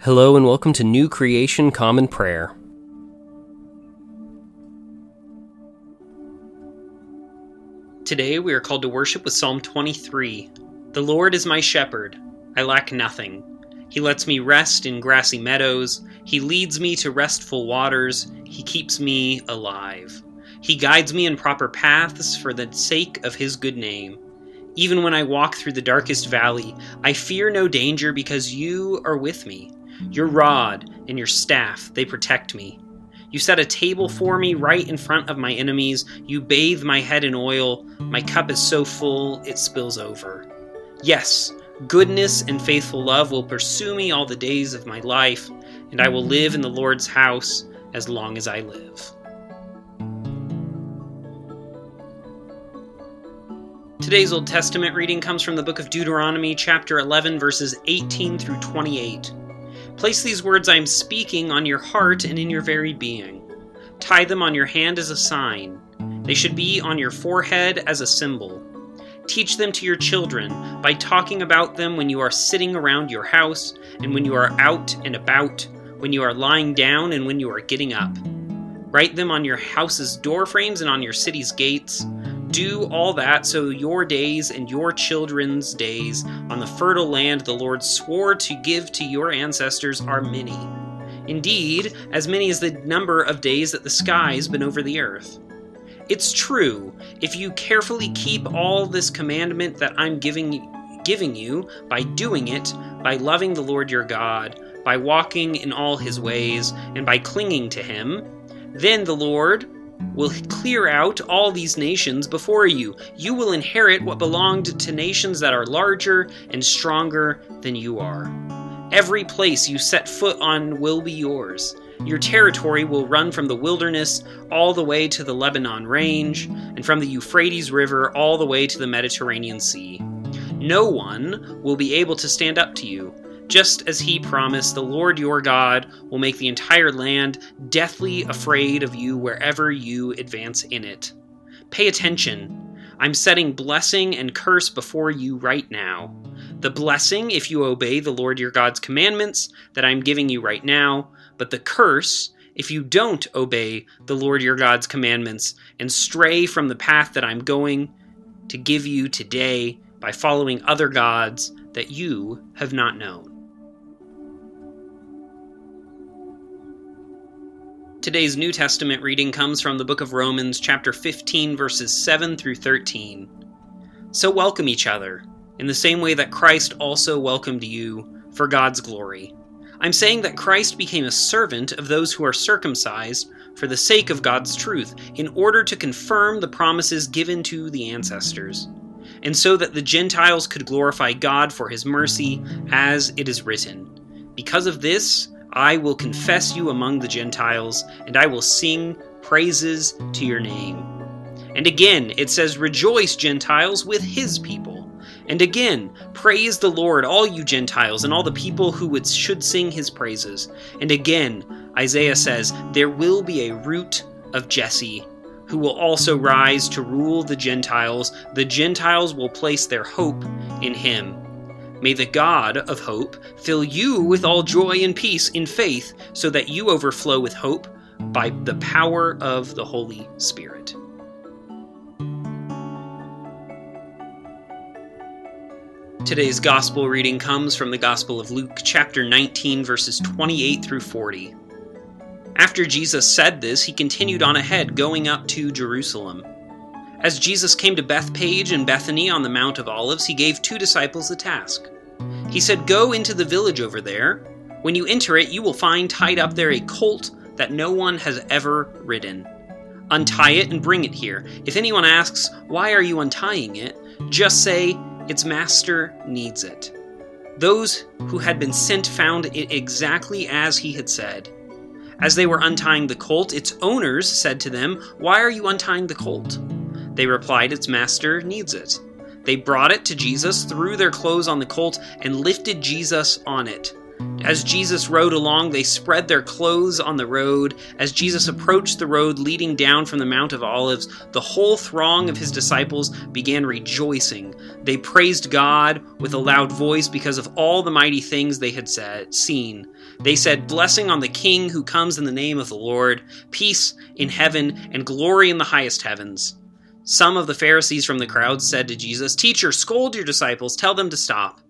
Hello and welcome to New Creation Common Prayer. Today we are called to worship with Psalm 23. The Lord is my shepherd, I lack nothing. He lets me rest in grassy meadows, He leads me to restful waters, He keeps me alive. He guides me in proper paths for the sake of His good name. Even when I walk through the darkest valley, I fear no danger because you are with me. Your rod and your staff, they protect me. You set a table for me right in front of my enemies. You bathe my head in oil. My cup is so full it spills over. Yes, goodness and faithful love will pursue me all the days of my life, and I will live in the Lord's house as long as I live. Today's Old Testament reading comes from the book of Deuteronomy, chapter 11, verses 18 through 28. Place these words I am speaking on your heart and in your very being. Tie them on your hand as a sign. They should be on your forehead as a symbol. Teach them to your children by talking about them when you are sitting around your house and when you are out and about, when you are lying down and when you are getting up. Write them on your house's doorframes and on your city's gates do all that so your days and your children's days on the fertile land the Lord swore to give to your ancestors are many. Indeed, as many as the number of days that the sky has been over the earth. It's true, if you carefully keep all this commandment that I'm giving giving you by doing it, by loving the Lord your God, by walking in all his ways, and by clinging to him, then the Lord will clear out all these nations before you. You will inherit what belonged to nations that are larger and stronger than you are. Every place you set foot on will be yours. Your territory will run from the wilderness all the way to the Lebanon range, and from the Euphrates River all the way to the Mediterranean Sea. No one will be able to stand up to you just as he promised, the Lord your God will make the entire land deathly afraid of you wherever you advance in it. Pay attention. I'm setting blessing and curse before you right now. The blessing, if you obey the Lord your God's commandments that I'm giving you right now, but the curse, if you don't obey the Lord your God's commandments and stray from the path that I'm going to give you today by following other gods that you have not known. Today's New Testament reading comes from the book of Romans, chapter 15, verses 7 through 13. So welcome each other, in the same way that Christ also welcomed you, for God's glory. I'm saying that Christ became a servant of those who are circumcised for the sake of God's truth, in order to confirm the promises given to the ancestors, and so that the Gentiles could glorify God for his mercy, as it is written. Because of this, I will confess you among the Gentiles, and I will sing praises to your name. And again, it says, Rejoice, Gentiles, with his people. And again, praise the Lord, all you Gentiles, and all the people who would, should sing his praises. And again, Isaiah says, There will be a root of Jesse who will also rise to rule the Gentiles. The Gentiles will place their hope in him. May the God of hope fill you with all joy and peace in faith, so that you overflow with hope by the power of the Holy Spirit. Today's gospel reading comes from the Gospel of Luke, chapter 19, verses 28 through 40. After Jesus said this, he continued on ahead, going up to Jerusalem. As Jesus came to Bethphage and Bethany on the Mount of Olives, he gave two disciples a task. He said, Go into the village over there. When you enter it, you will find tied up there a colt that no one has ever ridden. Untie it and bring it here. If anyone asks, Why are you untying it? just say, Its master needs it. Those who had been sent found it exactly as he had said. As they were untying the colt, its owners said to them, Why are you untying the colt? They replied, Its master needs it. They brought it to Jesus, threw their clothes on the colt, and lifted Jesus on it. As Jesus rode along, they spread their clothes on the road. As Jesus approached the road leading down from the Mount of Olives, the whole throng of his disciples began rejoicing. They praised God with a loud voice because of all the mighty things they had said, seen. They said, Blessing on the King who comes in the name of the Lord, peace in heaven, and glory in the highest heavens. Some of the Pharisees from the crowd said to Jesus, Teacher, scold your disciples, tell them to stop.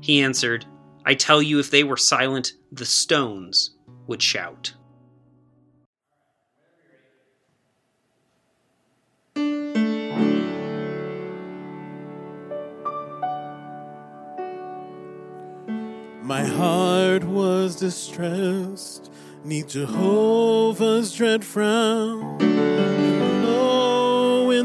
He answered, I tell you, if they were silent, the stones would shout. My heart was distressed, neath Jehovah's dread frown.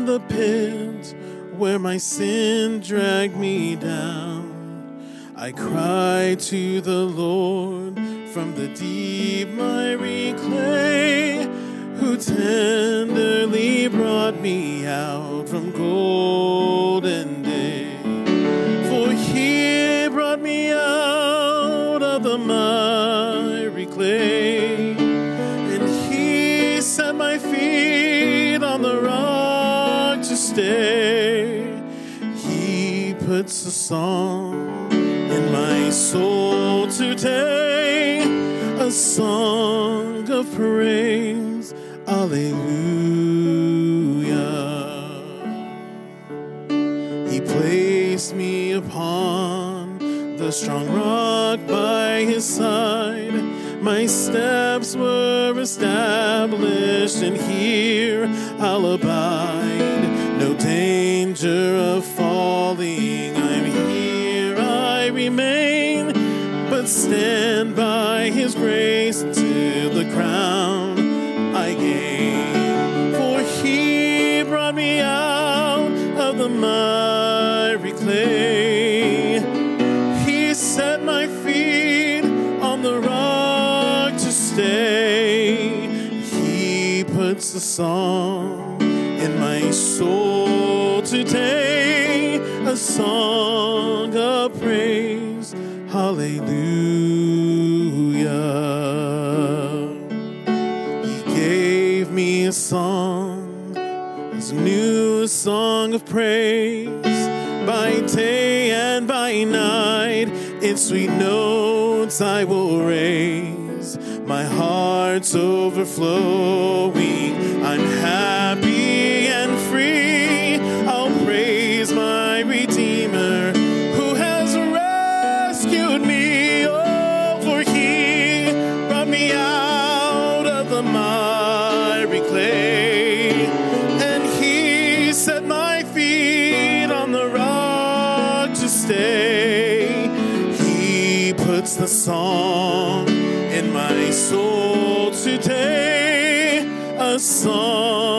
The pit where my sin dragged me down. I cried to the Lord from the deep miry clay, who tenderly brought me out from golden stay. He puts a song in my soul today a song of praise. Alleluia. He placed me upon the strong rock by his side. My steps were established, and here I'll abide. Danger of falling. I'm here, I remain, but stand by his grace till the crown I gain. For he brought me out of the miry clay. He set my feet on the rock to stay. He puts a song song of praise. Hallelujah. He gave me a song, his new song of praise. By day and by night, in sweet notes I will raise. My heart's overflowing. I'm happy song in my soul today, a song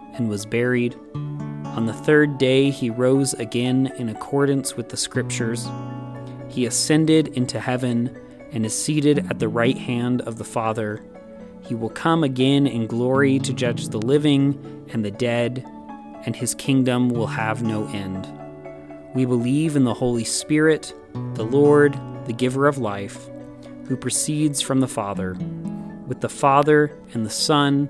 and was buried. On the third day, he rose again in accordance with the Scriptures. He ascended into heaven and is seated at the right hand of the Father. He will come again in glory to judge the living and the dead, and his kingdom will have no end. We believe in the Holy Spirit, the Lord, the giver of life, who proceeds from the Father. With the Father and the Son,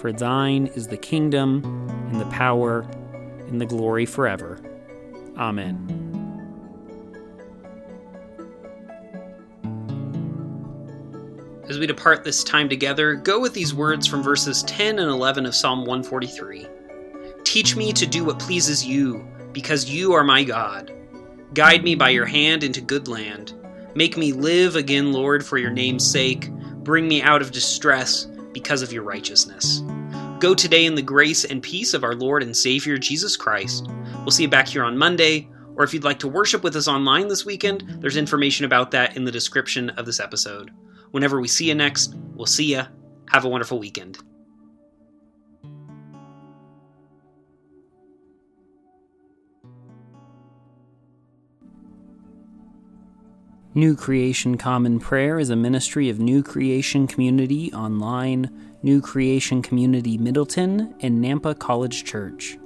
For thine is the kingdom, and the power, and the glory forever. Amen. As we depart this time together, go with these words from verses 10 and 11 of Psalm 143. Teach me to do what pleases you, because you are my God. Guide me by your hand into good land. Make me live again, Lord, for your name's sake. Bring me out of distress because of your righteousness. Go today in the grace and peace of our Lord and Savior Jesus Christ. We'll see you back here on Monday, or if you'd like to worship with us online this weekend, there's information about that in the description of this episode. Whenever we see you next, we'll see you. Have a wonderful weekend. New Creation Common Prayer is a ministry of New Creation Community Online, New Creation Community Middleton, and Nampa College Church.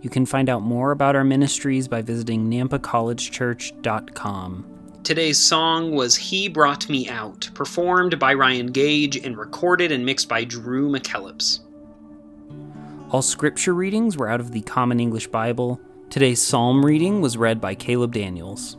You can find out more about our ministries by visiting nampacollegechurch.com. Today's song was He Brought Me Out, performed by Ryan Gage and recorded and mixed by Drew McKellips. All scripture readings were out of the Common English Bible. Today's psalm reading was read by Caleb Daniels.